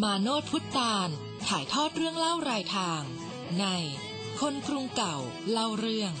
มาโนดพุทธานถ่ายทอดเรื่องเล่ารายทาง ในคนกรุงเก่าเล่าเรื่อง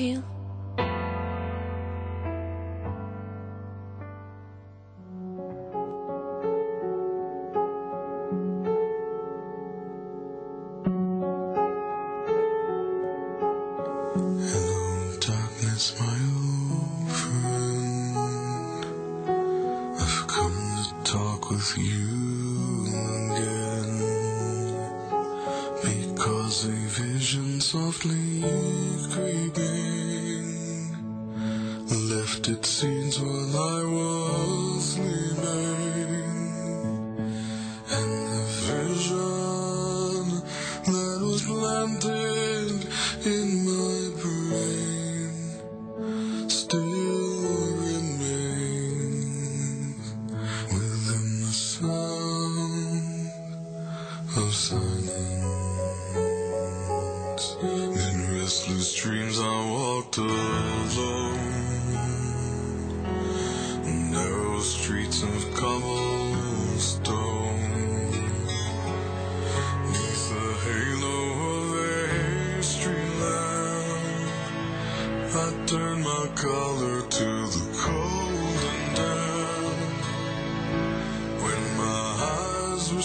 do? I turn my color to the cold and damp. When my eyes were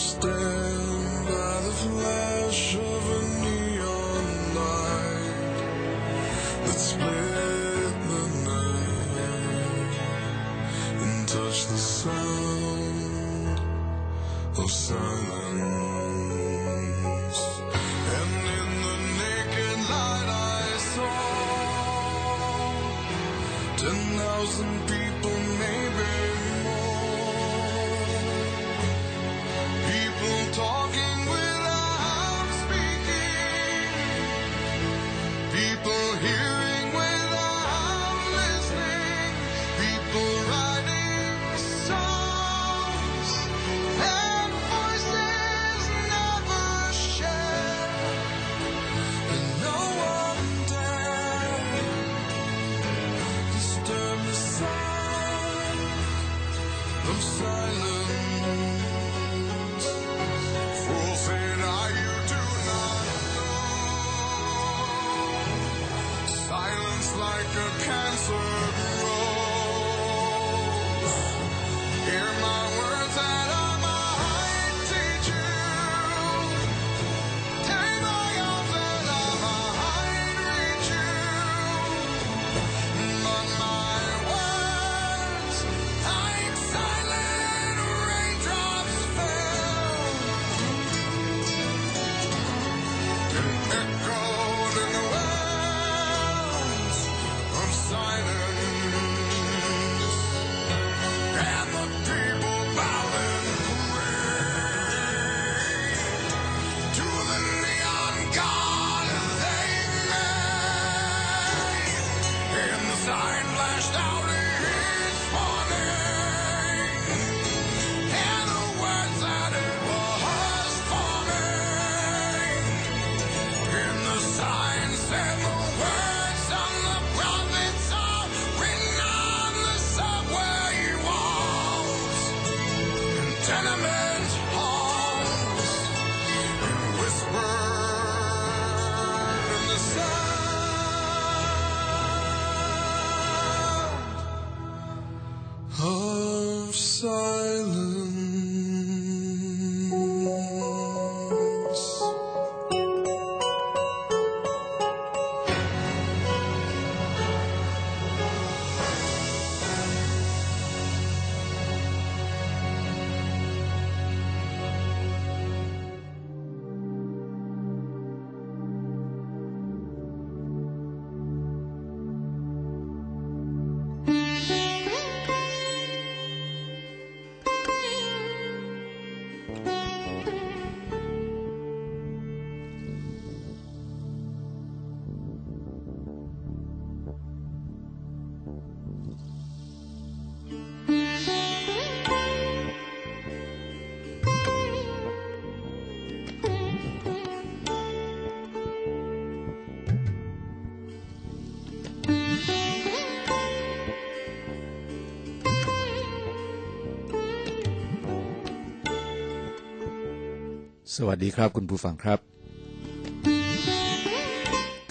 สวัสดีครับคุณผู้ฟังครับ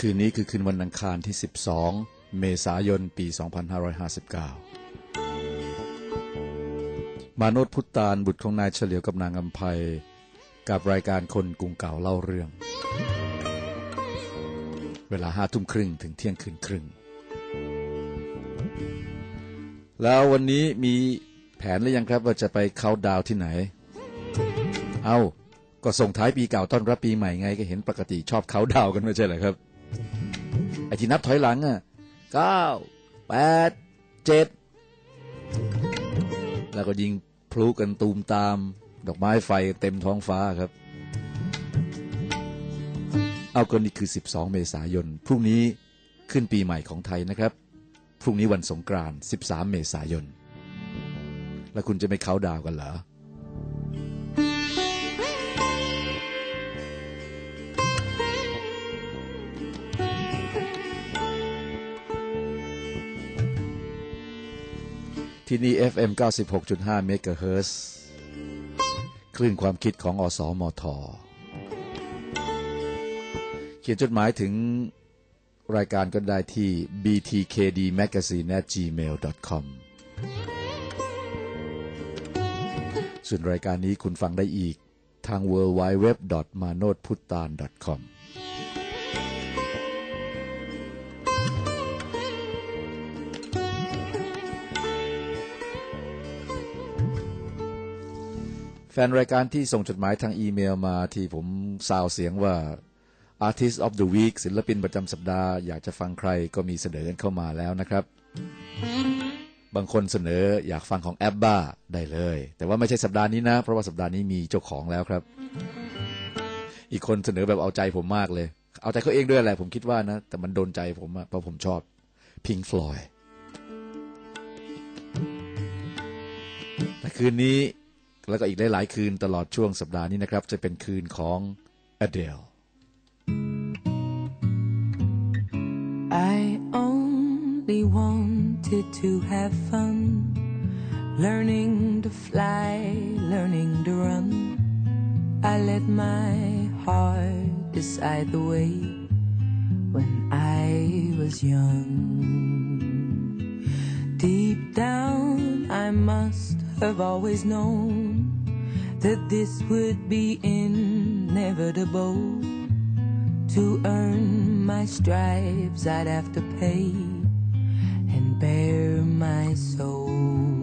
คืนนี้คือคืนวันอังคารที่ 12 เมษายนปี 2559 มาโนดพุตานบุตรของนายเฉลียวกับนางอัมภัย กับรายการคนกรุงเก่าเล่าเรื่อง เวลาห้าทุ่มครึ่งถึงเที่ยงคืนครึ่ง แล้ววันนี้มีแผนหรือยังครับว่าจะไปเขาดาวที่ไหน เอา ก็ส่งท้ายปีเก่าต้อนรับปีใหม่ไงก็เห็นปกติชอบเขาดาวกันไม่ใช่เหรอครับไอ้ที่นับถอยหลังอะเก้าแปดเจ็ดแล้วก็ยิงพลุกันตูมตาม ดอกไม้ไฟเต็มท้องฟ้าครับ เอาก็นี่คือ 12 เมษายน พรุ่งนี้ขึ้นปีใหม่ของไทยนะครับ พรุ่งนี้วันสงกรานต์13 เมษายน แล้วคุณจะไม่เขาดาวกันเหรอ ที่นี่ FM 96.5เมกะเฮิรตซ์คลื่นความคิดของอสอมอทอเขียนจดหมายถึงรายการก็ได้ที่ btkdmagazine@gmail.com ส่วนรายการนี้คุณฟังได้อีกทาง w w w m a n o t p u t t a n c o m แฟนรายการที่ส่งจดหมายทางอีเมลมาที่ผมซาวเสียงว่า Artist of the Week ศิลปินประจำสัปดาห์อยากจะฟังใครก็มีเสนอกันเข้ามาแล้วนะครับ บางคนเสนออยากฟังของแอปบ้าได้เลย แต่ว่าไม่ใช่สัปดาห์นี้นะ เพราะว่าสัปดาห์นี้มีเจ้าของแล้วครับ อีกคนเสนอแบบเอาใจผมมากเลย เอาใจเขาเองด้วยแหละผมคิดว่านะ แต่มันโดนใจผมอะเพราะผมชอบ Pink Floyd แต่คืนนี้ แล้วก็อีกหลายๆคืนตลอดช่วงสัปดาห์นี้นะครับ จะเป็นคืนของ Adele I only wanted to have fun, learning to fly, learning to run. I let my heart decide the way when I was young. Deep down, I must have always known that this would be inevitable. To earn my stripes, I'd have to pay and bare my soul.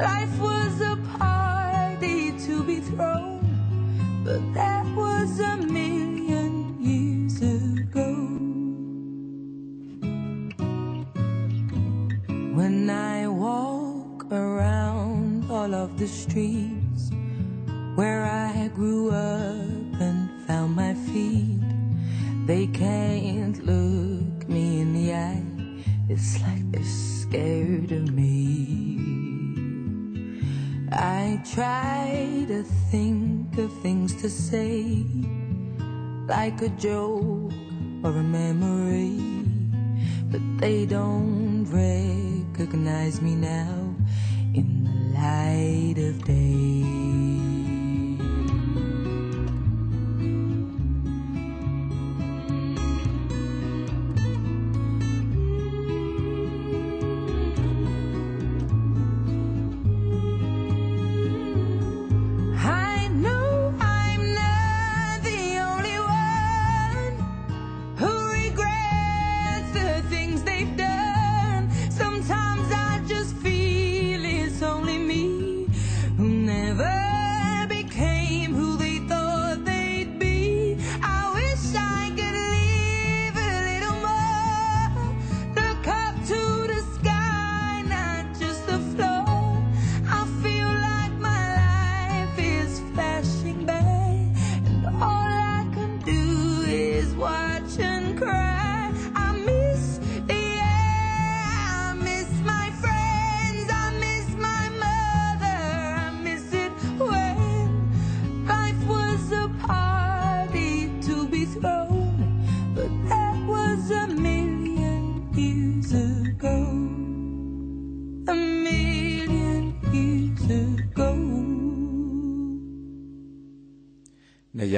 Life was a party to be thrown, but that was a million years ago. When I walk around all of the streets like a joke or a memory but they don't recognize me now in the light of day.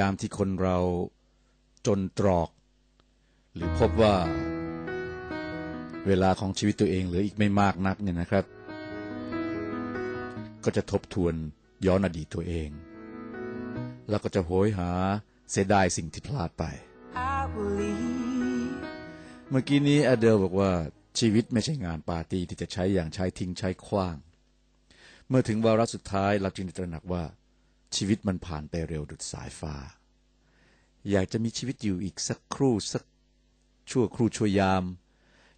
ามที่คนเราจนตรอก หรือพบว่า เวลาของชีวิตตัวเองเหลืออีกไม่มากนักเนี่ยนะครับ ก็จะทบทวนย้อนอดีตตัวเอง แล้วก็จะโหยหาเสียดายสิ่งที่พลาดไป เมื่อกี้นี้อเดลบอกว่าชีวิตไม่ใช่งานปาร์ตี้ที่จะใช้อย่างใช้ทิ้งใช้ขว้าง เมื่อถึงวาระสุดท้ายเราจึงตระหนักว่า ชีวิตมันผ่านไปเร็วดุดสายฟ้า อยากจะมีชีวิตอยู่อีกสักครู่สักชั่วครู่ชั่วยาม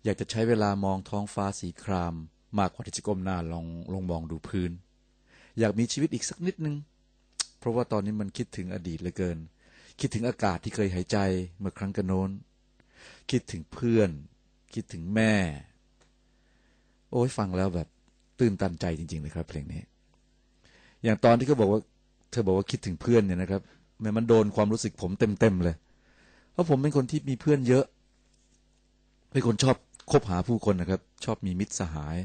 อยากจะใช้เวลามองท้องฟ้าสีคราม มากกว่าที่จะก้มหน้าลองลงมองดูพื้น อยากมีชีวิตอีกสักนิดนึง เพราะว่าตอนนี้มันคิดถึงอดีตเหลือเกิน คิดถึงอากาศที่เคยหายใจเมื่อครั้งกันโน้น คิดถึงเพื่อน คิดถึงแม่ โอ้ยฟังแล้วแบบตื่นตันใจจริง ๆ เลยครับเพลงนี้ อย่างตอนที่เขาบอกว่า ธอบอกว่าคิดถึงเพื่อนเนี่ยนะครับแม้มันโดนความรู้สึกผมเต็มๆเลย เพราะผมเป็นคนที่มีเพื่อนเยอะเป็นคนชอบคบหาผู้คนนะครับ ชอบมีมิตรสหาย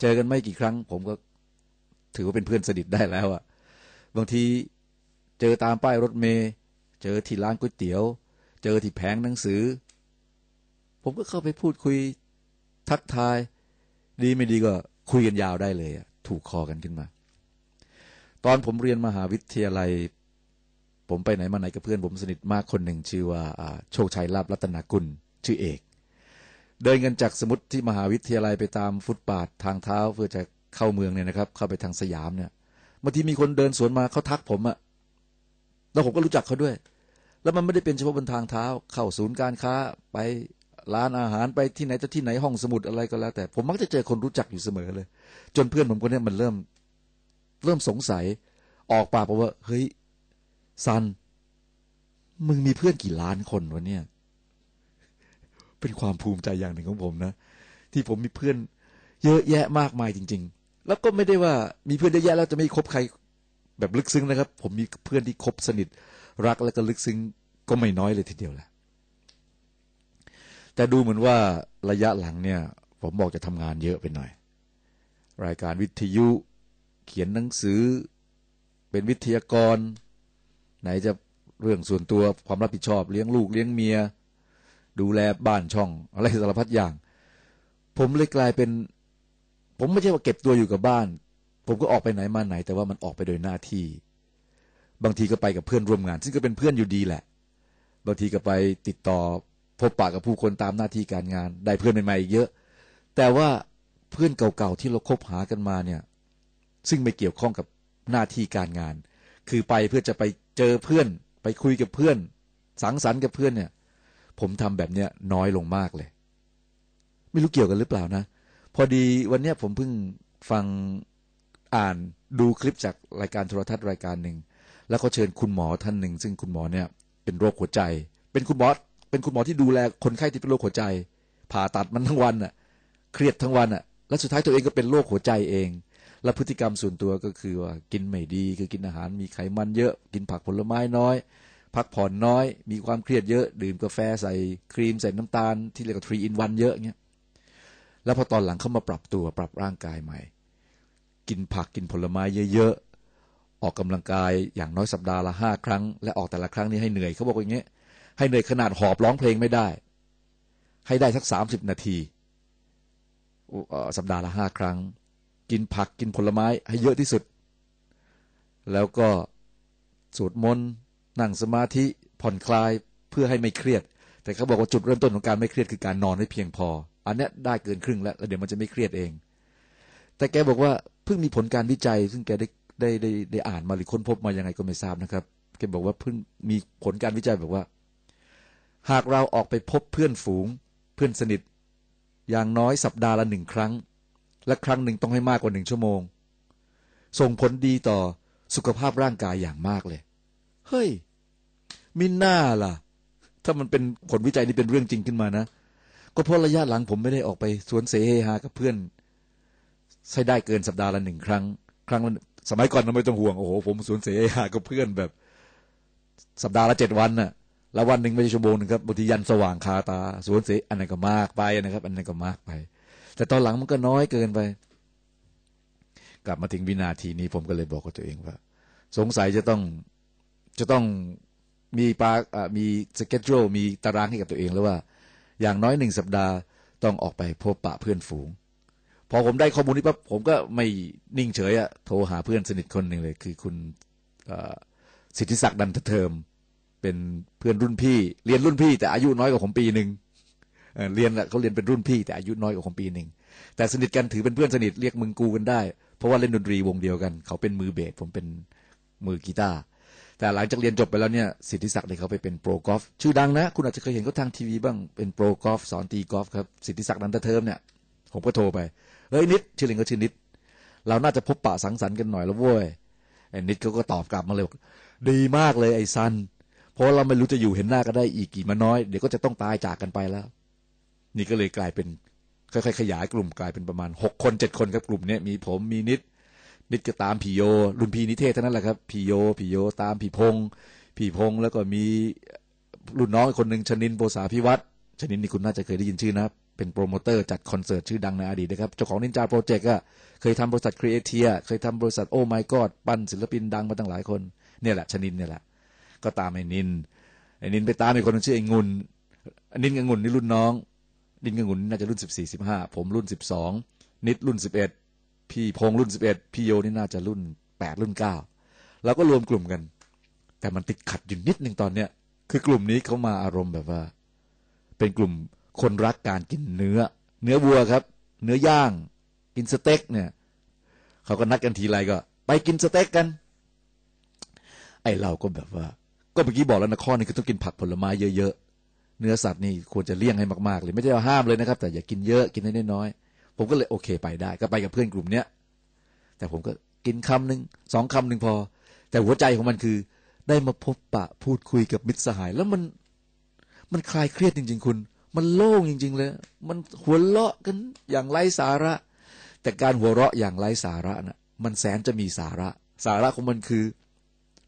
เจอกันไม่กี่ครั้ง ผมก็ถือว่าเป็นเพื่อนสนิทได้แล้วอะบางทีเจอตามป้ายรถเมย์เจอที่ร้านก๋วยเตี๋ยว เจอที่แผงหนังสือ ผมก็เข้าไปพูดคุยทักทาย ดีไม่ดีก็คุยกันยาวได้เลยอะถูกคอกันขึ้นมา ตอนผมเรียนมหาวิทยาลัย ผมไปไหนมาไหนกับเพื่อนผมสนิทมากคนหนึ่งชื่อว่าโชคชัยลาบรัตนากุล ชื่อเอก เดินกันจากสมมติที่มหาวิทยาลัยไปตามฟุตบาททางเท้าเพื่อจะเข้าเมืองเนี่ยนะครับ เข้าไปทางสยามเนี่ยบางทีมีคนเดินสวนมาเขาทักผมอะแล้วผมก็รู้จักเขาด้วย แล้วมันไม่ได้เป็นเฉพาะบนทางเท้า เข้าศูนย์การค้าไปร้านอาหารไปที่ไหนจะที่ไหนห้องสมุดอะไรก็แล้ว แต่ผมมักจะเจอคนรู้จักอยู่เสมอเลย จนเพื่อนผมคนนี้มันเริ่ม เริ่มสงสัย ออกปากบอกว่า เฮ้ย ซัน มึงมีเพื่อนกี่ล้านคนวะเนี่ย เป็นความภูมิใจอย่างหนึ่งของผมนะ ที่ผมมีเพื่อน เยอะแยะมากมายจริง ๆ แล้วก็ไม่ได้ว่ามีเพื่อนเยอะแยะแล้วจะไม่คบใคร แบบลึกซึ้งนะครับ ผมมีเพื่อนที่คบสนิท รักและก็ลึกซึ้งก็ไม่น้อยเลยทีเดียวแหละแต่ดูเหมือนว่าระยะหลังเนี่ย ผมบอกจะทำงานเยอะไปหน่อย รายการวิทยุ เขียนหนังสือ เป็นวิทยากร ไหนจะเรื่องส่วนตัวความรับผิดชอบเลี้ยงลูกเลี้ยงเมีย ดูแลบ้านช่อง อะไรสารพัดอย่าง ผมเลยกลายเป็น ผมไม่ใช่ว่าเก็บตัวอยู่กับบ้าน ผมก็ออกไปไหนมาไหน แต่ว่ามันออกไปโดยหน้าที่ บางทีก็ไปกับเพื่อนร่วมงาน ซึ่งก็เป็นเพื่อนอยู่ดีแหละ บางทีก็ไปติดต่อพบปะกับผู้คนตามหน้าที่การงาน ได้เพื่อนใหม่ๆอีกเยอะ แต่ว่าเพื่อนเก่าๆที่เราคบหากันมาเนี่ย ซึ่งไม่เกี่ยวข้องกับหน้าที่การงาน คือไปเพื่อจะไปเจอเพื่อน ไปคุยกับเพื่อน สังสรรค์กับเพื่อนเนี่ย ผมทำแบบเนี้ยน้อยลงมากเลย ไม่รู้เกี่ยวกันหรือเปล่านะ พอดีวันเนี้ยผมเพิ่งฟังอ่านดูคลิปจากรายการโทรทัศน์รายการหนึ่งแล้วก็เชิญคุณหมอท่านหนึ่ง ซึ่งคุณหมอเนี่ย เป็นโรคหัวใจ เป็นคุณหมอเป็นคุณหมอที่ดูแลคนไข้ที่เป็นโรคหัวใจ ผ่าตัดมันทั้งวันอะ เครียดทั้งวันอะ แล้วสุดท้ายตัวเองก็เป็นโรคหัวใจเอง และพฤติกรรมส่วนตัวก็คือว่ากินไม่ดี คือกินอาหารมีไขมันเยอะ กินผักผลไม้น้อย พักผ่อนน้อย มีความเครียดเยอะ ดื่มกาแฟใส่ครีมใส่น้ำตาล ที่เรียกว่า3 in 1เยอะเงี้ยแล้วพอตอนหลังเข้ามาปรับตัวปรับร่างกายใหม่ กินผักกินผลไม้เยอะๆออกกำลังกายอย่างน้อยสัปดาห์ละห้าครั้ง และออกแต่ละครั้งนี้ให้เหนื่อยเขาบอกอย่างเงี้ยให้เหนื่อยขนาดหอบร้องเพลงไม่ได้ ให้ได้สักสามสิบนาทีสัปดาห์ละห้าครั้ง กินผักกินผลไม้ให้เยอะที่สุด แล้วก็สวดมนต์นั่งสมาธิผ่อนคลายเพื่อให้ไม่เครียด แต่เขาบอกว่าจุดเริ่มต้นของการไม่เครียดคือการนอนให้เพียงพอ อันนี้ได้เกินครึ่งแล้วแล้วเดี๋ยวมันจะไม่เครียดเอง แต่แกบอกว่าเพิ่งมีผลการวิจัย ซึ่งแกได้ได้ได้ได้อ่านมาหรือค้นพบมายังไงก็ไม่ทราบนะครับแกบอกว่าเพิ่งมีผลการวิจัยบอกว่า หากเราออกไปพบเพื่อนฝูง เพื่อนสนิท อย่างน้อยสัปดาห์ละหนึ่งครั้ง และครั้งหนึ่งต้องให้มากกว่าหนึ่งชั่วโมง ส่งผลดีต่อสุขภาพร่างกายอย่างมากเลย เฮ้ย มิน่าล่ะ ถ้ามันเป็นผลวิจัยนี่เป็นเรื่องจริงขึ้นมานะ ก็เพราะระยะหลังผมไม่ได้ออกไปสวนเสเฮฮากับเพื่อน ใช้ได้เกินสัปดาห์ละหนึ่งครั้ง ครั้งละสมัยก่อนเราไม่ต้องห่วง โอ้โห ผมสวนเสเฮฮากับเพื่อนแบบ สัปดาห์ละเจ็ดวันน่ะ แล้ววันหนึ่งไม่ใช่ชั่วโมงนึงครับบางทียันสว่างคาตา สวนเสอันนั้นก็มากไปนะครับ อันนั้นก็มากไป แต่ตอนหลังมันก็น้อยเกินไป กลับมาถึงวินาทีนี้ ผมก็เลยบอกกับตัวเองว่า สงสัยจะต้องจะต้องมีปาอ่ามีสเกจโ e มีตารางให้กับตัวเองแล้วว่า อย่างน้อยหนึ่งสัปดาห์ต้องออกไปพบปะเพื่อนฝูง พอผมได้ข้อมูลนี้ปั๊บผมก็ไม่นิ่งเฉยอะโทรหาเพื่อนสนิทคนหนึ่งเลย คือคุณสิทธิศักดิ์ดันทเทิมเป็นเพื่อนรุ่นพี่ เรียนรุ่นพี่แต่อายุน้อยกว่าผมปีหนึ่ง เรียนน่ะเขาเรียนเป็นรุ่นพี่แต่อายุน้อยกว่าผมปีหนึ่งแต่สนิทกันถือเป็นเพื่อนสนิทเรียกมึงกูกันได้ เพราะว่าเล่นดนตรีวงเดียวกัน เขาเป็นมือเบสผมเป็นมือกีตาร์แต่หลังจากเรียนจบไปแล้วเนี่ยสิทธิศักดิ์เนี่ยเขาไปเป็นโปรกอล์ฟชื่อดังนะ คุณอาจจะเคยเห็นเขาทางทีวีบ้างเป็นโปรกอล์ฟสอนตีกอล์ฟครับสิทธิศักดิ์นันทเทิมเนี่ยผมก็โทรไปเฮ้ยนิดชื่อเล่นก็ชื่อนิด เราน่าจะพบปะสังสรรค์กันหน่อยแล้วเว้ยไอ้นิดเขาก็ตอบกลับมาเลยบอกดีมากเลยไอ้ซันเพราะเราไม่รู้จะอยู่เห็นหน้ากันได้อีกกี่มาน้อยเดี๋ยวก็จะต้องตายจากกันไปแล้ว นี่ก็เลยกลายเป็นค่อยๆขยายกลุ่มกลายเป็นประมาณหกคนเจ็ดคนครับกลุ่มเนี้ยมีผมมีนิด นิดก็ตามพี่โยรุ่นพี่นิเทศเท่านั้นแหละครับพี่โยพี่โยตามพี่พงพี่พงแล้วก็มีรุ่นน้องคนหนึ่งชนินโปสาพิวัตรชนินนี่คุณน่าจะเคยได้ยินชื่อนะเป็นโปรโมเตอร์จัดคอนเสิร์ตชื่อดังในอดีตนะครับเจ้าของ Ninja Project อะเคยทำบริษัท Creatia เคยทำบริษัท Oh My God ปั้นศิลปินดังมาตั้งหลายคนเนี่ยแหละชนินเนี่ยแหละก็ตามไอ้นินไอ้นินไปตามไอ้คนชื่อไอ้งุนไอ้นินกับงุนนี่รุ่นน้อง นินกับงุนน่าจะรุ่นสิบสี่สิบห้าผมรุ่นสิบสองนิดรุ่นสิบเอ็ดพี่พงษ์รุ่นสิบเอ็ดพี่โยนี่น่าจะรุ่นแปดรุ่นเก้าเราก็รวมกลุ่มกัน แต่มันติดขัดอยู่นิดหนึ่งตอนเนี้ยคือกลุ่มนี้เขามาอารมณ์แบบว่า เป็นกลุ่มคนรักการกินเนื้อ เนื้อวัวครับ เนื้อย่าง กินสเต็กเนี่ยเขาก็นัดกันทีไรก็ ไปกินสเต็กกัน ไอเราก็แบบว่า ก็เมื่อกี้บอกแล้วนะข้อนี้คือต้องกินผักผลไม้เยอะๆ เนื้อสัตว์นี่ควรจะเลี่ยงให้มากๆเลยไม่ได้ว่าห้ามเลยนะครับ แต่อย่ากินเยอะกินให้น้อยๆผมก็เลยโอเคไปได้ ก็ไปกับเพื่อนกลุ่มเนี้ยแต่ผมก็กินคำหนึ่งสองคำหนึ่งพอ แต่หัวใจของมันคือ ได้มาพบปะพูดคุยกับมิตรสหาย แล้วมันมันคลายเครียดจริง ๆ คุณ มันโล่งจริง ๆ เลย มันหัวเราะกันอย่างไร้สาระ แต่การหัวเราะอย่างไร้สาระน่ะ มันแสนจะมีสาระ สาระของมันคือ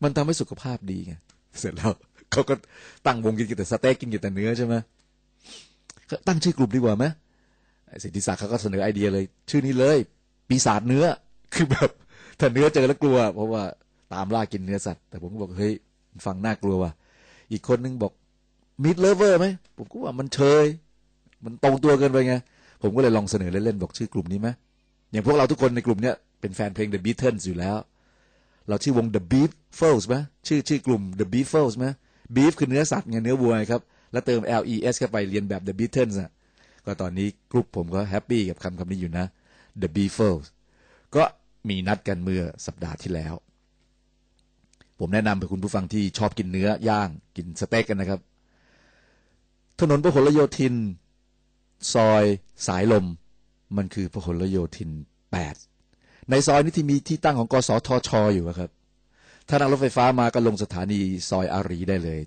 มันทำให้สุขภาพดีไงเสร็จแล้ว เขาก็ตั้งวงกินกินแต่สเต็กกินกินแต่เนื้อใช่ไหมตั้งชื่อกลุ่มดีกว่าไหมสิทธิศักดิ์เขาก็เสนอไอเดียเลย ชื่อนี้เลย ปีศาจเนื้อ คือแบบถ้าเนื้อเจอแล้วกลัว เพราะว่าตามล่ากินเนื้อสัตว์แต่ผมก็บอกเฮ้ยฟังน่ากลัวว่ะอีกคนนึงบอกมิดเลเวอร์ไหมผมก็ว่ามันเชย มันตรงตัวเกินไปไง ผมก็เลยลองเสนอเล่นๆบอกชื่อกลุ่มนี้ไหมอย่างพวกเราทุกคนในกลุ่มเนี้ยเป็นแฟนเพลง The Beatles อยู่แล้ว เราชื่อวง The Beatles ไหมชื่อชื่อกลุ่ม The Beatles ไหม Beef คือเนื้อสัตว์ไงเนื้อวัวครับ แล้วเติม L E S เข้าไปเรียนแบบ The Beatles อะก็ตอนนี้กลุ่มผมก็แฮปปี้กับคำคำนี้อยู่นะ The Beatles ก็มีนัดกันเมื่อสัปดาห์ที่แล้ว ผมแนะนำไปคุณผู้ฟังที่ชอบกินเนื้อย่างกินสเต็กกันนะครับ ถนนพหลโยธิน ซอยสายลม มันคือพหลโยธิน 8 ในซอยนี้ที่มีที่ตั้งของกสทชอยู่ครับ ถ้านั่งรถไฟฟ้ามาก็ลงสถานีซอยอารีได้เลย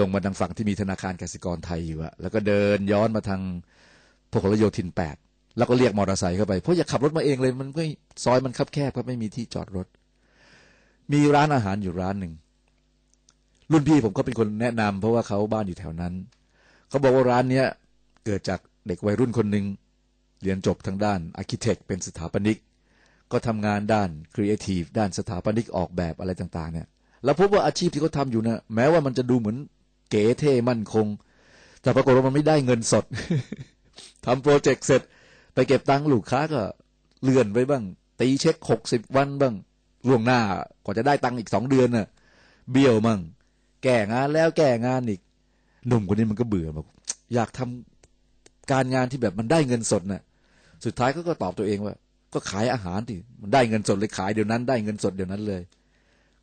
ลงมาทางฝั่งที่มีธนาคารกสิกรไทยอยู่อะแล้วก็เดินย้อนมาทางพหลโยธิน8แล้วก็เรียกมอเตอร์ไซค์เข้าไป เพราะอย่าขับรถมาเองเลย มันไม่ซอยมันคับแคบครับไม่มีที่จอดรถ มีร้านอาหารอยู่ร้านหนึ่ง รุ่นพี่ผมก็เป็นคนแนะนำเพราะว่าเขาบ้านอยู่แถวนั้น เขาบอกว่าร้านเนี้ยเกิดจากเด็กวัยรุ่นคนหนึ่งเรียนจบทางด้าน architect เป็นสถาปนิก ก็ทำงานด้านครีเอทีฟด้านสถาปนิกออกแบบอะไรต่าง ๆ เนี่ยแล้วพบว่าอาชีพที่เขาทำอยู่นะแม้ว่ามันจะดูเหมือนเก๋เท่มั่นคง แต่ปรากฏว่ามันไม่ได้เงินสดทำโปรเจกต์เสร็จ ไปเก็บตังค์ลูกค้าก็เลื่อนไว้บ้าง ตีเช็คหกสิบวันบ้างล่วงหน้ากว่าจะได้ตังค์อีกสองเดือนน่ะ เบี้ยวมั่ง แก่งานแล้วแก่งานอีกหนุ่มคนนี้มันก็เบื่อบอกอยากทำการงานที่แบบมันได้เงินสดน่ะ สุดท้ายเขาก็ตอบตัวเองว่า ก็ขายอาหารที่มันได้เงินสดเลยขายเดี๋ยวนั้น ได้เงินสดเดี๋ยวนั้นเลย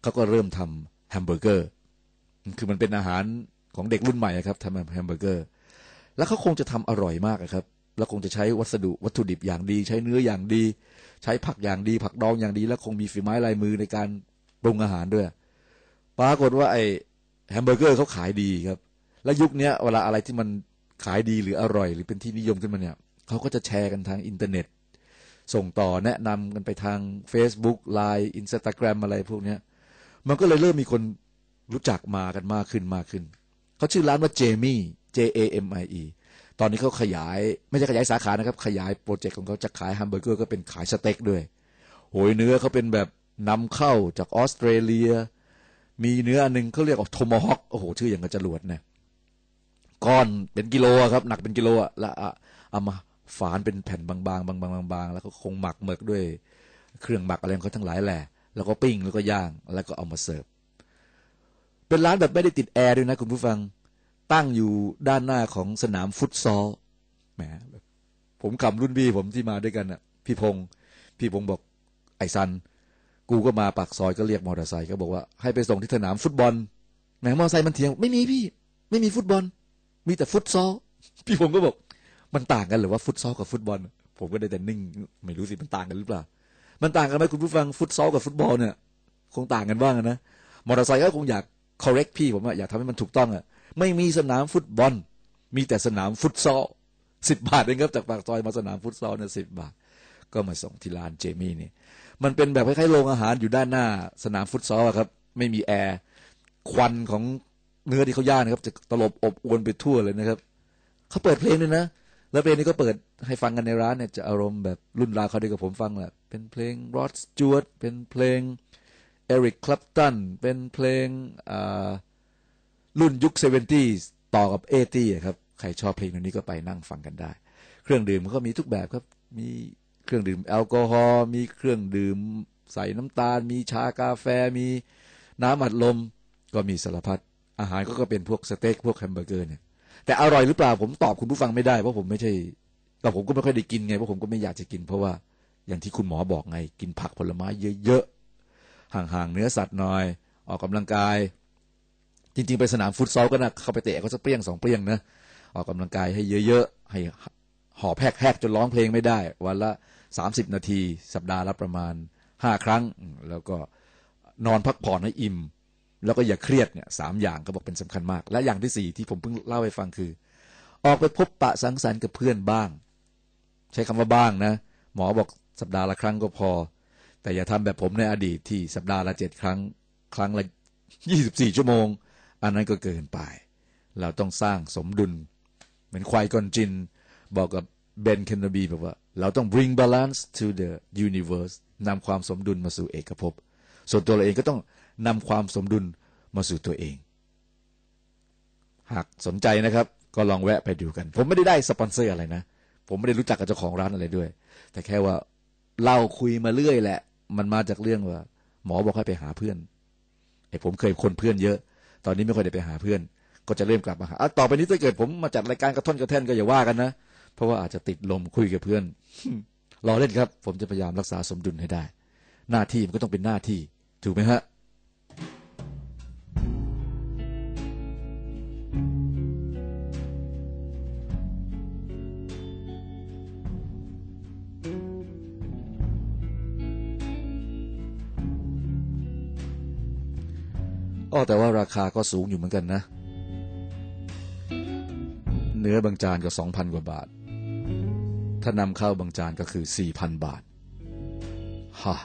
เขาก็เริ่มทำแฮมเบอร์เกอร์ คือมันเป็นอาหารของเด็กรุ่นใหม่ครับทำแฮมเบอร์เกอร์ แล้วเขาคงจะทำอร่อยมากครับ แล้วคงจะใช้วัสดุวัตถุดิบอย่างดี ใช้เนื้ออย่างดี ใช้ผักอย่างดี ผักดองอย่างดี แล้วคงมีฝีไม้ลายมือในการปรุงอาหารด้วย ปรากฏว่าไอ้แฮมเบอร์เกอร์เขาขายดีครับ แล้วยุคนี้เวลาอะไรที่มันขายดีหรืออร่อย หรือเป็นที่นิยมขึ้นมาเนี่ยเขาก็จะแชร์กันทางอินเทอร์เน็ต ส่งต่อแนะนำกันไปทาง Facebook Line Instagram อะไรพวกเนี้ยมันก็เลยเริ่มมีคนรู้จักมากันมากขึ้นมากขึ้น เขาชื่อร้านว่าเจมี่ J A M I E ตอนนี้เขาขยายไม่ใช่ขยายสาขานะครับ ขยายโปรเจกต์ของเขาจะขายแฮมเบอร์เกอร์ก็เป็นขายสเต็กด้วย โหยเนื้อเขาเป็นแบบนำเข้าจากออสเตรเลีย มีเนื้ออันหนึงเขาเรียกว่าโทมฮอคโอ้โห ชื่ออย่างกับจรวดนะก้อนเป็นกิโลครับ หนักเป็นกิโลอะแล้วอะเอามา ฝานเป็นแผ่นบางๆบางๆบางๆแล้วก็คงหมักหมึกด้วย เครื่องหมักอะไรของเขาทั้งหลายแหละ แล้วก็ปิ้งแล้วก็ย่างแล้วก็เอามาเสิร์ฟเป็นร้านแบบไม่ได้ติดแอร์ด้วยนะคุณผู้ฟังตั้งอยู่ด้านหน้าของสนามฟุตซอลแหมผมคำรุ่นพี่ผมที่มาด้วยกันอะ พี่พงศ์พี่พงศ์บอกไอ้ซัน กูก็มาปากซอยก็เรียกมอเตอร์ไซค์ก็บอกว่าให้ไปส่งที่สนามฟุตบอลแหมมอเตอร์ไซค์มันเถียง ไม่มีพี่ ไม่มีฟุตบอล มีแต่ฟุตซอลพี่พงศ์ก็บอก มันต่างกันหรือว่าฟุตซอลกับฟุตบอล ผมก็ได้แต่นิ่ง ไม่รู้สิมันต่างกันหรือเปล่า มันต่างกันไหมคุณผู้ฟังฟุตซอลกับฟุตบอลเนี่ยคงต่างกันบ้างนะมอเตอร์ไซค์ก็คงอยาก correct พี่ผมอะอยากทำให้มันถูกต้องอะไม่มีสนามฟุตบอล มีแต่สนามฟุตซอลสิบบาทเองครับจากปากซอยมาสนามฟุตซอลเนี่ยสิบบาท ก็มาส่งที่ร้านเจมี่นี่มันเป็นแบบคล้ายๆโรงอาหารอยู่ด้านหน้าสนามฟุตซอลครับ ไม่มีแอร์ควันของเนื้อที่เขาย่างนะครับ จะตลบอบอวนไปทั่วเลยนะครับเขาเปิดเพลงด้วยนะ แล้วเพลงนี้ก็เปิดให้ฟังกันในร้านเนี่ยจะอารมณ์แบบรุ่นราวคราวเดียวกับผมฟังแหละเป็นเพลง Rod Stewart เป็นเพลง Eric Clapton เป็นเพลงรุ่นยุค seventy ต่อกับ eighty ครับ ใครชอบเพลงนี้ก็ไปนั่งฟังกันได้ เครื่องดื่มเขามีทุกแบบครับ มีเครื่องดื่มแอลกอฮอล์มีเครื่องดื่มใส่น้ำตาล มีชากาแฟมีน้ำอัดลมก็มีสารพัดอาหารก็ก็เป็นพวกสเต็กพวกแฮมเบอร์เกอร์เนี่ย แต่อร่อยหรือเปล่าผมตอบคุณผู้ฟังไม่ได้เพราะผมไม่ใช่แต่ผมก็ไม่ค่อยได้กินไงเพราะผมก็ไม่อยากจะกิน เพราะว่าอย่างที่คุณหมอบอกไง กินผักผลไม้เยอะๆห่างๆเนื้อสัตว์หน่อย ออกกำลังกาย จริง ๆ ไปสนามฟุตซอลก็นะเข้าไปเตะก็สักเปรี้ยงสองเปรี้ยงนะออกกำลังกายให้เยอะๆให้หอบแหกๆจนร้องเพลงไม่ได้ วันละสามสิบนาที สัปดาห์ละประมาณห้าครั้ง แล้วก็นอนพักผ่อนให้อิ่ม แล้วก็อย่าเครียดเนี่ยสามอย่างก็บอกเป็นสำคัญมาก และอย่างที่สี่ที่ผมเพิ่งเล่าให้ฟังคือ ออกไปพบปะสังสรรค์กับเพื่อนบ้าง ใช้คำว่าบ้างนะ หมอบอกสัปดาห์ละครั้งก็พอ แต่อย่าทำแบบผมในอดีตที่สัปดาห์ละเจ็ดครั้ง ครั้งละยี่สิบสี่ชั่วโมง อันนั้นก็เกินไป เราต้องสร้างสมดุล เหมือนควายกอนจิน บอกกับเบนเคนนบีบอกว่า เราต้อง bring balance to the universe นำความสมดุลมาสู่เอกภพส่วนตัวเราเองก็ต้อง นำความสมดุลมาสู่ตัวเอง หากสนใจนะครับ ก็ลองแวะไปดูกัน ผมไม่ได้ได้สปอนเซอร์อะไรนะ ผมไม่ได้รู้จักกับเจ้าของร้านอะไรด้วย แต่แค่ว่าเล่าคุยมาเรื่อยแหละ มันมาจากเรื่องว่า หมอบอกให้ไปหาเพื่อนไอ้ผมเคยคนเพื่อนเยอะ ตอนนี้ไม่ค่อยได้ไปหาเพื่อน ก็จะเริ่มกลับมาหาต่อไปนี้ถ้าเกิดผมมาจัดรายการกระท่อนกระแท่นก็อย่าว่ากันนะ เพราะว่าอาจจะติดลมคุยกับเพื่อนรอเล่นครับ ผมจะพยายามรักษาสมดุลให้ได้ หน้าที่มันก็ต้องเป็นหน้าที่ ถูกไหมฮะ แต่ว่าราคาก็สูงอยู่เหมือนกันนะ เนื้อบางจานก็สองพันกว่าบาท ถ้านำเข้าบางจานก็คือสี่พันบาท ฮะ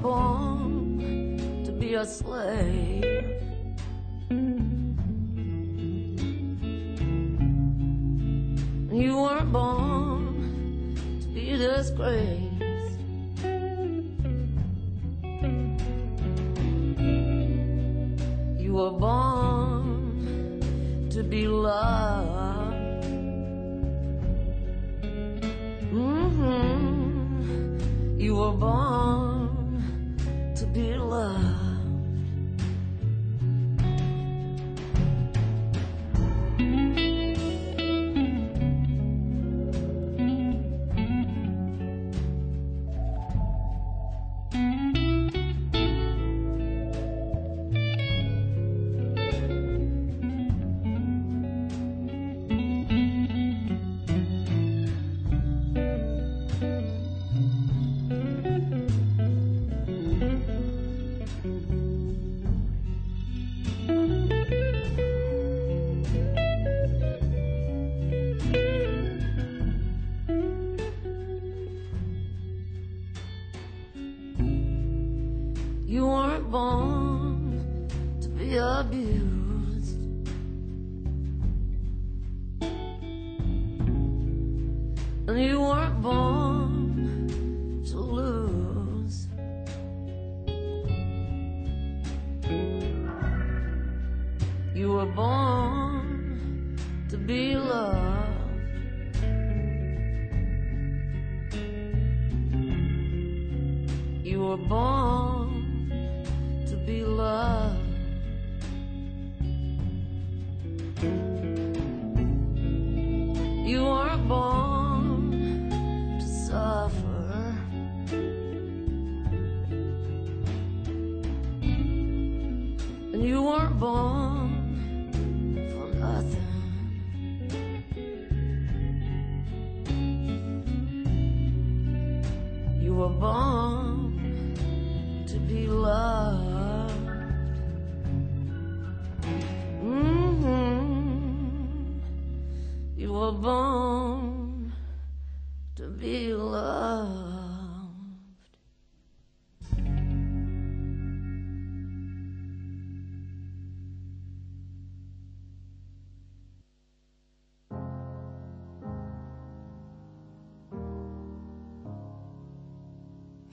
Born to be a slave. You weren't born to be disgraced. You were born to be loved. Mm-hmm. You were born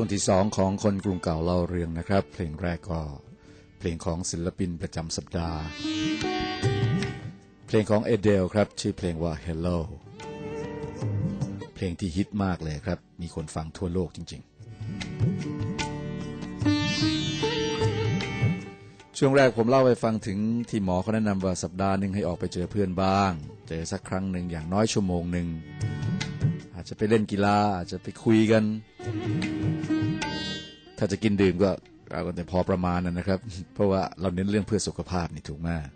ช่วงที่สองของคนกรุงเก่าเล่าเรื่องนะครับ เพลงแรกก็เพลงของศิลปินประจำสัปดาห์ เพลงของเอเดลครับ ชื่อเพลงว่า Hello เพลงที่ฮิตมากเลยครับ มีคนฟังทั่วโลกจริง ๆ ช่วงแรกผมเล่าไปฟังถึงที่หมอเขาแนะนำว่าสัปดาห์หนึ่งให้ออกไปเจอเพื่อนบ้าง เจอสักครั้งหนึ่งอย่างน้อยชั่วโมงหนึ่ง อาจจะไปเล่นกีฬาอาจจะไปคุยกัน ถ้าจะกินดื่มก็เอากันแต่พอประมาณนะครับ เพราะว่าเราเน้นเรื่องเพื่อสุขภาพนี่ถูกมาก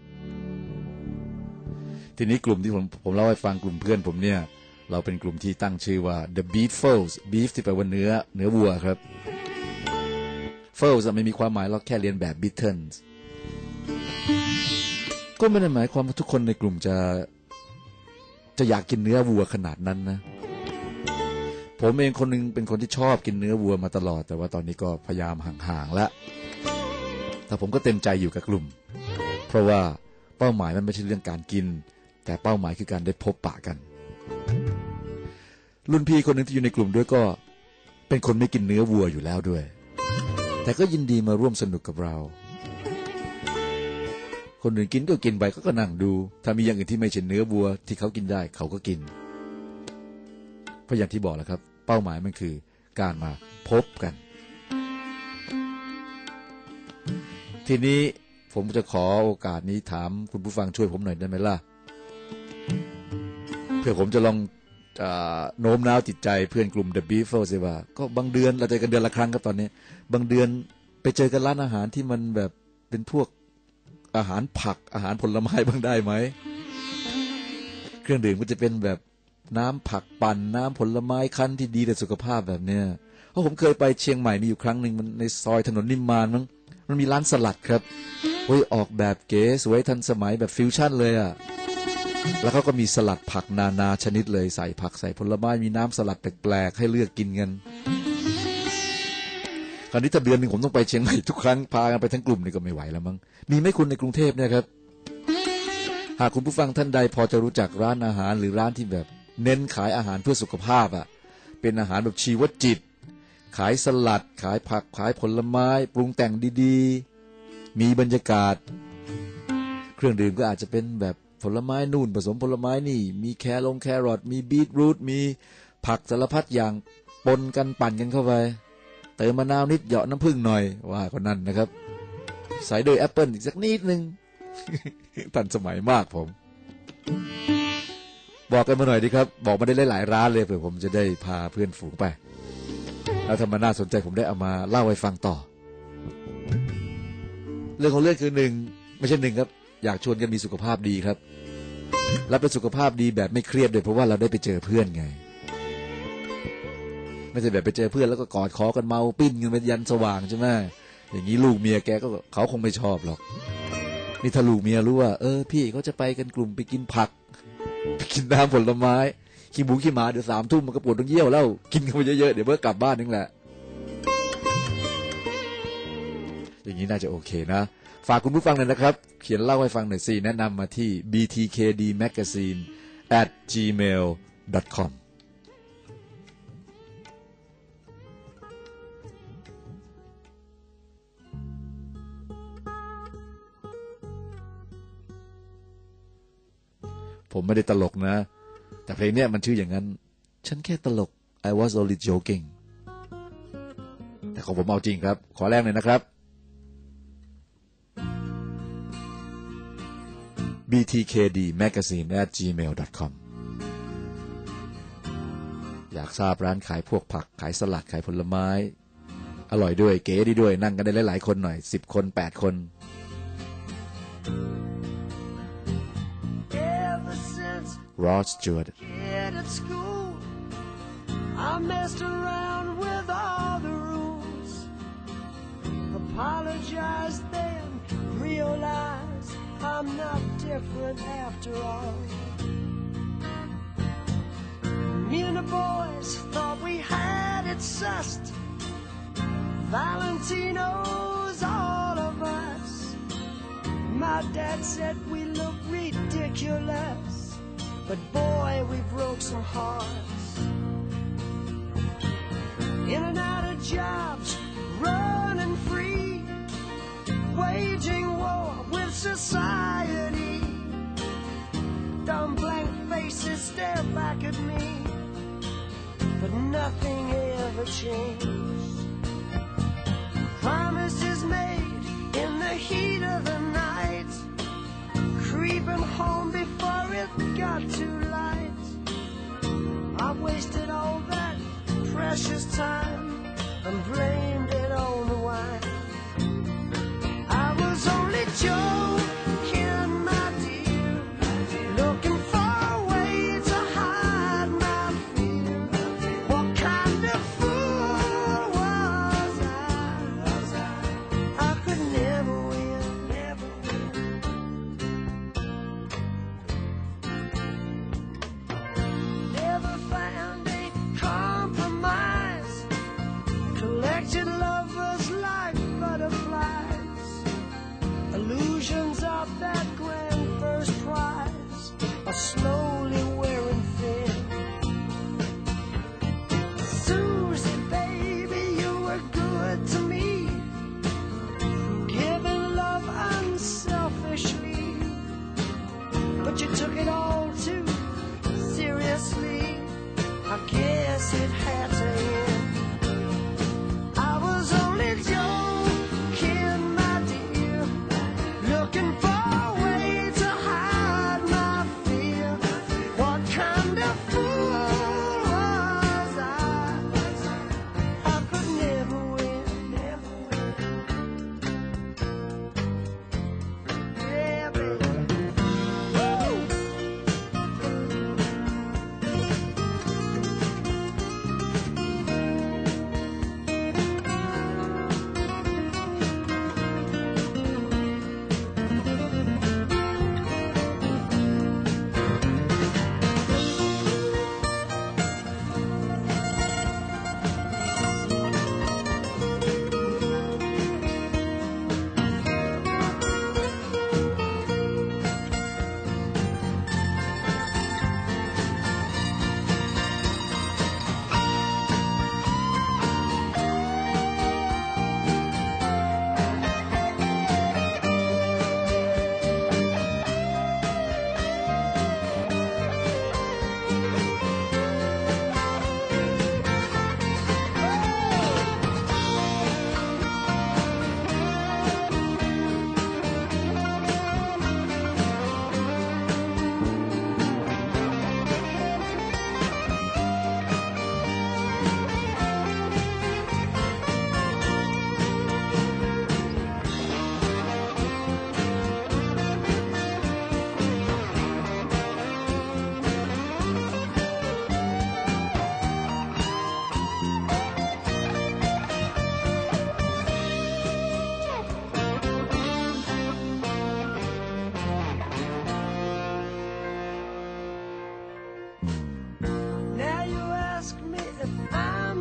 ทีนี้กลุ่มที่ผมผมเล่าให้ฟังกลุ่มเพื่อนผมเนี่ย เราเป็นกลุ่มที่ตั้งชื่อว่า the Beatles beef ที่แปลว่าเนื้อเนื้อวัวครับ Foles ไม่มีความหมายเราแค่เรียนแบบ Beatles ก็ไม่ได้หมายความว่าทุกคนในกลุ่มจะจะอยากกินเนื้อวัวขนาดนั้นนะ ผมเองคนหนึงเป็นคนที่ชอบกินเนื้อวัวมาตลอด แต่ว่าตอนนี้ก็พยายามห่างๆแล้วแต่ผมก็เต็มใจอยู่กับกลุ่ม เพราะว่าเป้าหมายมันไม่ใช่เรื่องการกิน แต่เป้าหมายคือการได้พบปะกัน รุ่นพี่คนหนึ่งที่อยู่ในกลุ่มด้วยก็เป็นคนไม่กินเนื้อวัวอยู่แล้วด้วย แต่ก็ยินดีมาร่วมสนุกกับเรา คนอื่นกินก็กินไปเขาก็นั่งดู ถ้ามีอย่างอื่นที่ไม่ใช่เนื้อวัว ที่เขากินได้เขาก็กินเพราะอย่างที่บอกแล้วครับ เป้าหมายมันคือการมาพบกัน ทีนี้ผมจะขอโอกาสนี้ถามคุณผู้ฟังช่วยผมหน่อยได้ไหมล่ะ เพื่อผมจะลองอโน้มน้าวจิตใจเพื่อนกลุ่ม The Beatles สิว่า ก็บางเดือนเราเจอกันเดือนละครั้งครับตอนนี้ บางเดือนไปเจอกันร้านอาหารที่มันแบบเป็นพวกอาหารผักอาหารผลไม้บ้างได้ไหม เครื่องดื่มก็จะเป็นแบบ น้ำผักปั่นน้ำผลไม้คั้นที่ดีต่อสุขภาพแบบเนี้ยเพราะผมเคยไปเชียงใหม่มีอยู่ครั้งหนึ่งมันในซอยถนนนิมมานมั้งมันมีร้านสลัดครับโอ้ยออกแบบเก๋สวยทันสมัยแบบฟิวชั่นเลยอะ่ะแล้วเขาก็มีสลัดผักนานาชนิดเลยใส่ผักใส่ผลไม้มีน้ำสลัดแปลกๆให้เลือกกินกันคราวนี้ถ้าเดือนหนึ่งผมต้องไปเชียงใหม่ทุกครั้งพากันไปทั้งกลุ่มนี่ก็ไม่ไหวแล้วมั้งมีไหมคุณในกรุงเทพเนี่ยครับ หากคุณผู้ฟังท่านใดพอจะรู้จักร้านอาหารหรือร้านที่แบบ เน้นขายอาหารเพื่อสุขภาพอะ่ะ เป็นอาหารแบบชีวจิต ขายสลัด ขายผักขายผลไม้ ปรุงแต่งดีๆ มีบรรยากาศ เครื่องดื่มก็อาจจะเป็นแบบผลไม้นู่นผสมผลไม้นี่ มีแคลงแครอทมีบีทรูทมีผักสารพัดอย่างปนกันปั่นกันเข้าไปเติมมะนาวนิดเหยาะน้ำผึ้งหน่อยว่าก็นั่นนะครับ ใส่โดยแอปเปิลอีกสักนิดนึงทันสมัยมากผม บอกกันมาหน่อยดีครับ บอกมาได้หลายร้านเลยเผื่อผมจะได้พาเพื่อนฝูงไป แล้วถ้ามันน่าสนใจผมได้เอามาเล่าให้ฟังต่อ เรื่องของเรื่องคือหนึ่งไม่ใช่หนึ่งครับ อยากชวนกันมีสุขภาพดีครับ และเป็นสุขภาพดีแบบไม่เครียดด้วยเพราะว่าเราได้ไปเจอเพื่อนไง ไม่ใช่แบบไปเจอเพื่อนแล้วก็กอดคอกันเมาปิ้นกันเป็นยันสว่างใช่ไหมอย่างนี้ลูกเมียแกก็เขาคงไม่ชอบหรอกนี่ถ้าลูกเมียรู้ว่า เออ พี่เขาจะไปกันกลุ่มไปกินผัก กินน้ำผลไม้ขี้หมูขี้หมาเดี๋ยวสามทุ่มมันก็ปวดต้องเยี่ยวแล้ว กินเข้าไปเยอะๆเดี๋ยวเมื่อกลับบ้านนึงแหละ อย่างนี้น่าจะโอเคนะ ฝากคุณผู้ฟังหน่อยนะครับ เขียนเล่าให้ฟังหน่อยสิ แนะนำมาที่ btkdmagazine at gmail com ผมไม่ได้ตลกนะ แต่เพลงเนี้ยมันชื่ออย่างนั้น ฉันแค่ตลก I was only joking แต่ของผมเอาจริงครับ ขอแรกเลยนะครับ btkdmagazine at gmail.com อยากทราบร้านขายพวกผักขายสลัดขายผลไม้ อร่อยด้วยเก๋ดีด้วยนั่งกันได้หลายๆคนหน่อย10คน8คน Rod Stewart I messed around with all the rules. Apologized then, realized I'm not different after all. Me and the boys thought we had it sussed. Valentino's all of us. My dad said we look ridiculous, but boy, we broke some hearts. In and out of jobs, running free, waging war with society. Dumb blank faces stare back at me, but nothing ever changed. Promises made in the heat of the night, creeping home before it got too light. I wasted all that precious time and blamed it on the wine. I was only joking,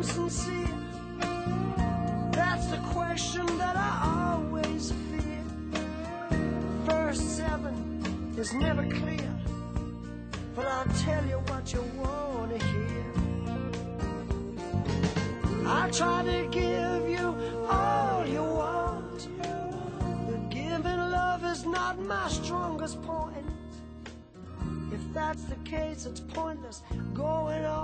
Sincere. That's the question that I always fear. First seven is never clear, but I'll tell you what you want to hear. I try to give you all you want, but giving love is not my strongest point. If that's the case, it's pointless going on.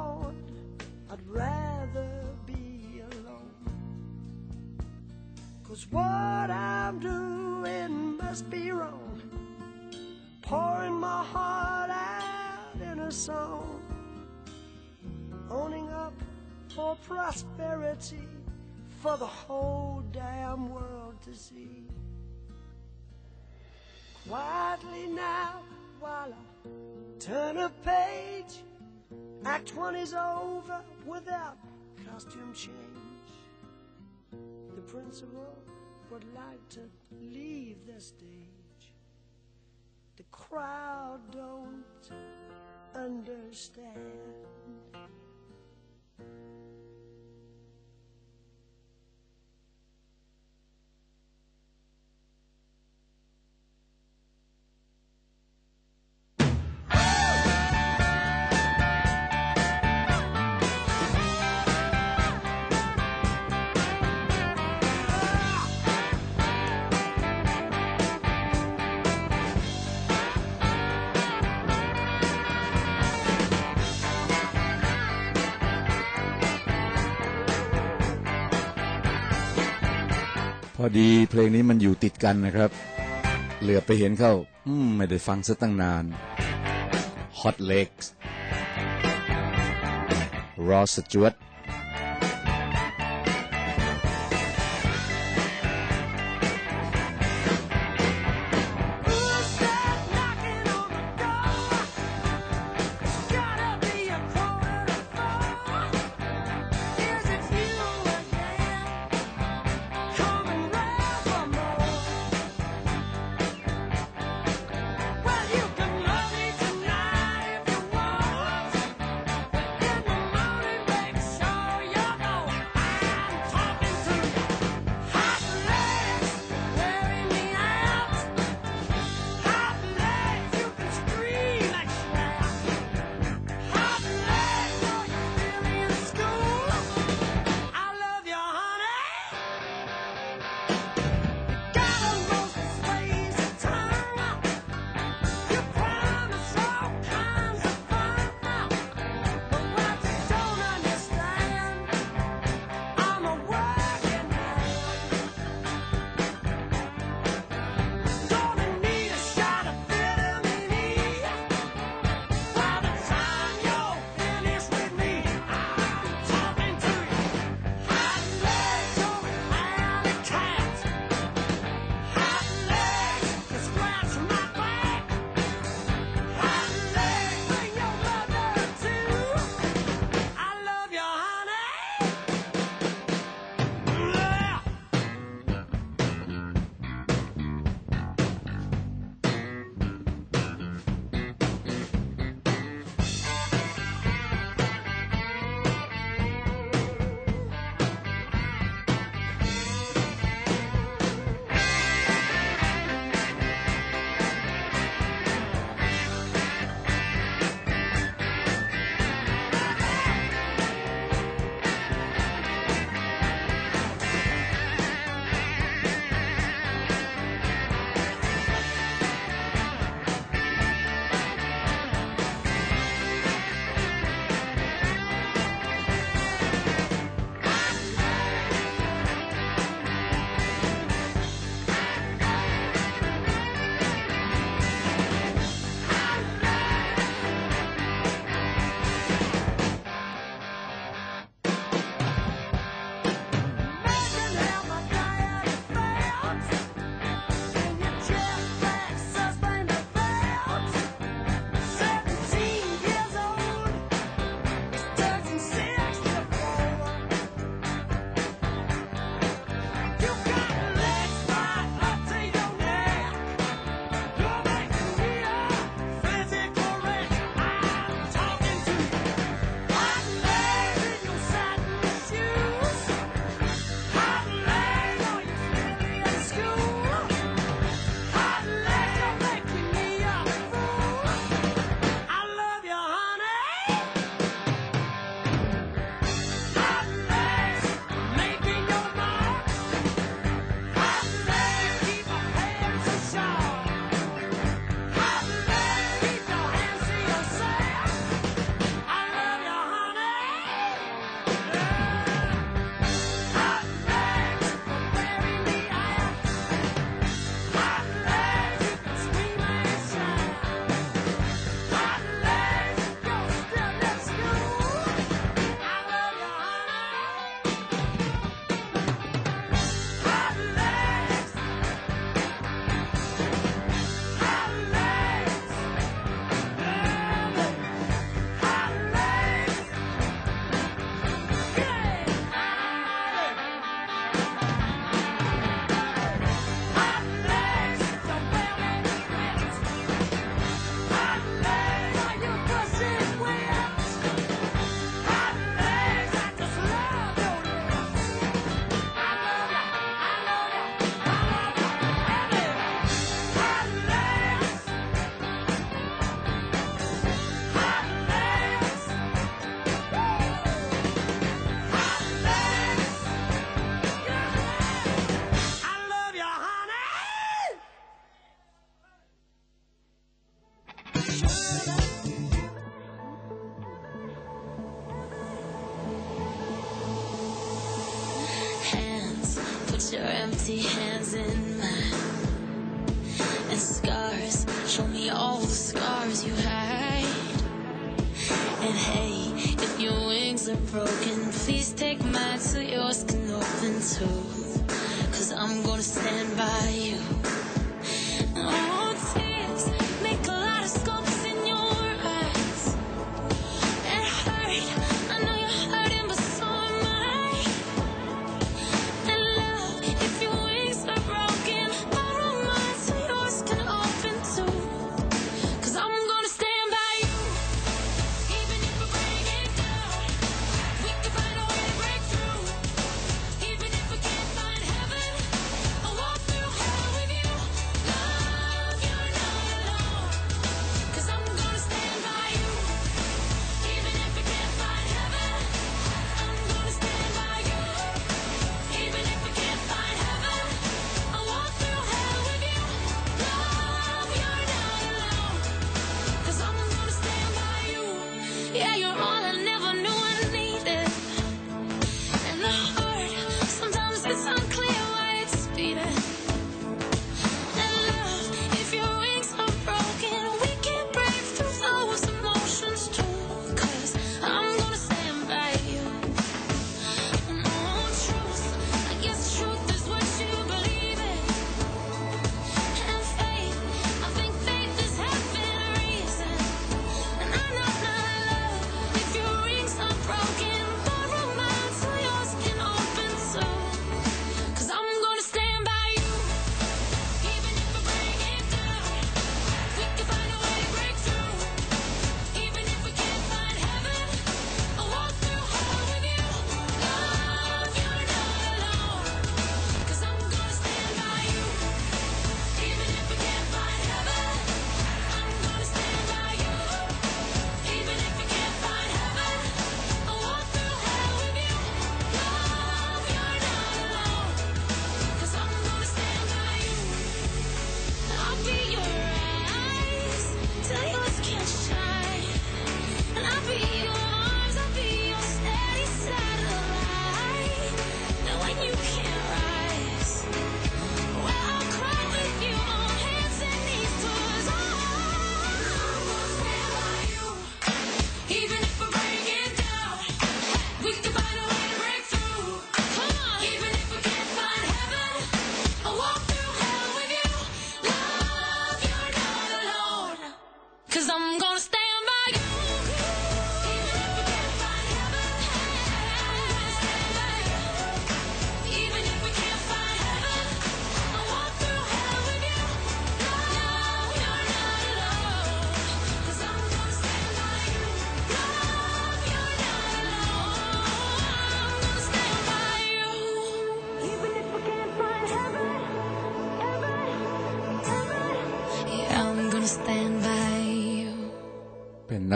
What I'm doing must be wrong. pouring my heart out in a song, owning up for prosperity for the whole damn world to see. Quietly now, while I turn a page, Act one is over without costume change. The principal would like to leave the stage. The crowd don't understand. " ดีเพลงนี้มันอยู่ติดกันนะครับ เหลือไปเห็นเข้า อืม ไม่ได้ฟังซะตั้งนาน Hot Legs Ross Stewart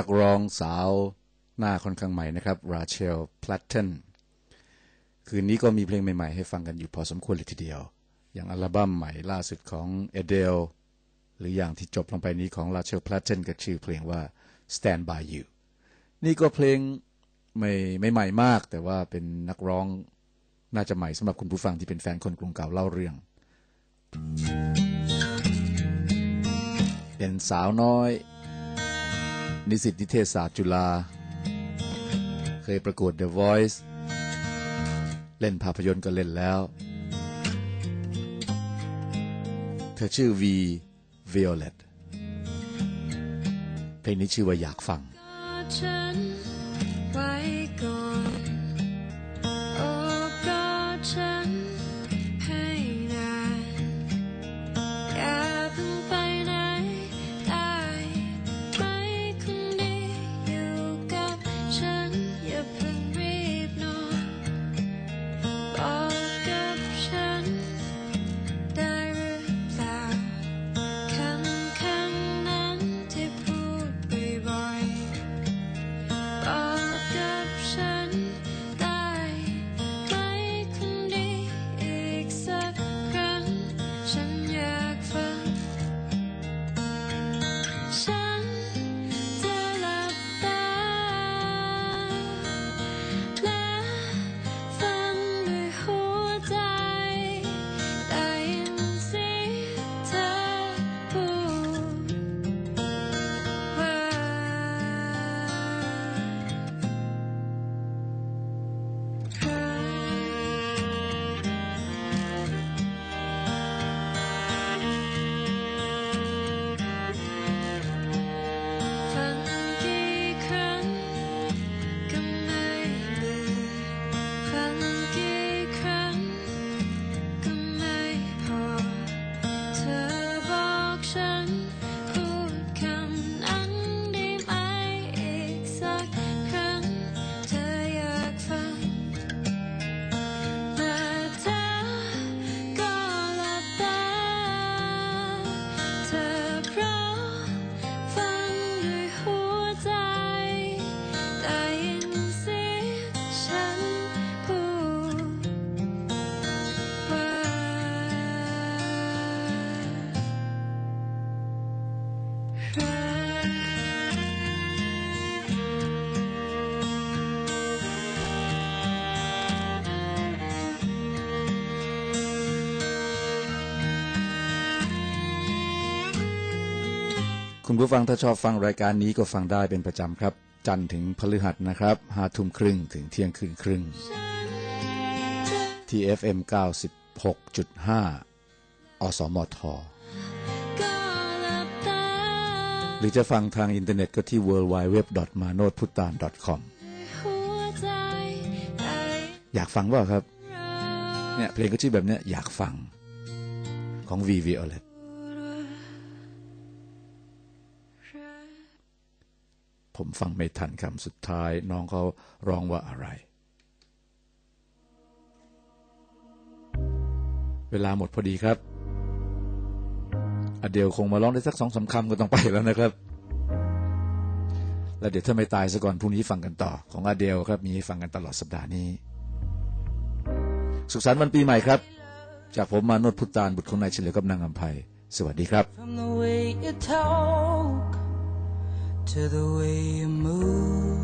นักร้องสาวหน้าค่อนข้างใหม่นะครับราเชลพลัตเทนคืนนี้ก็มีเพลงใหม่ ๆ ให้ฟังกันอยู่พอสมควรเลยทีเดียว อย่างอัลบั้มใหม่ล่าสุดของเอเดลหรืออย่างที่จบลงไปนี้ของราเชลพลัตเทนก็ชื่อเพลงว่า Stand by You นี่ก็เพลงไม่ไม่ใหม่มาก แต่ว่าเป็นนักร้องน่าจะใหม่สำหรับคุณผู้ฟังที่เป็นแฟนคนกรุงเก่าเล่าเรื่อง เป็นสาวน้อย นิสิตนิเทศศาสตร์จุฬา เคยประกวด The Voice เล่นภาพยนตร์ก็เล่นแล้ว เธอชื่อ V Violet เพลงนี้ชื่อว่าอยากฟังฉันไว้ก่อน คุณผู้ฟังถ้าชอบฟังรายการนี้ก็ฟังได้เป็นประจำครับ จันทร์ถึงพฤหัสนะครับห้าทุ่มครึ่งถึงเที่ยงคืนครึ่งที่ FM 96.5 อสมท หรือจะฟังทางอินเทอร์เน็ตก็ที่ www.manodputan.com อยากฟังว่าครับเราเนี่ยเพลงก็ชื่อแบบเนี้ยอยากฟังของ V Violet ผมฟังไม่ทันคำสุดท้าย น้องเขาร้องว่าอะไร เวลาหมดพอดีครับอเดียวคงมาร้องได้สักสองสามคำก็ต้องไปแล้วนะครับ แล้วเดี๋ยวถ้าไม่ตายซะก่อนพรุ่งนี้ฟังกันต่อ ของอเดียวครับ มีให้ฟังกันตลอดสัปดาห์นี้ สุขสันต์วันปีใหม่ครับ จากผมมาโนดพุทธานบุตรของนายเฉลียวกับนางอัมภัยสวัสดีครับ to the way you move.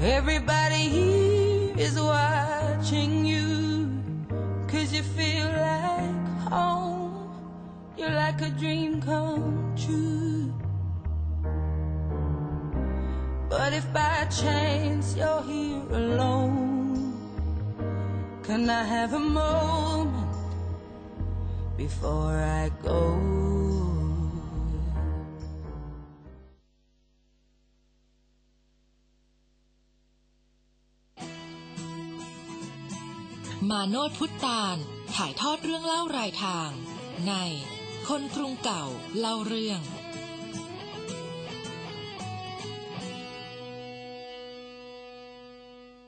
Everybody here is watching you. Cause you feel like home. You're like a dream come true. But if by chance you're here alone, can I have a moment? before I go. มาโนดพุทธาน ถ่ายทอดเรื่องเล่ารายทาง ในคนกรุงเก่าเล่าเรื่อง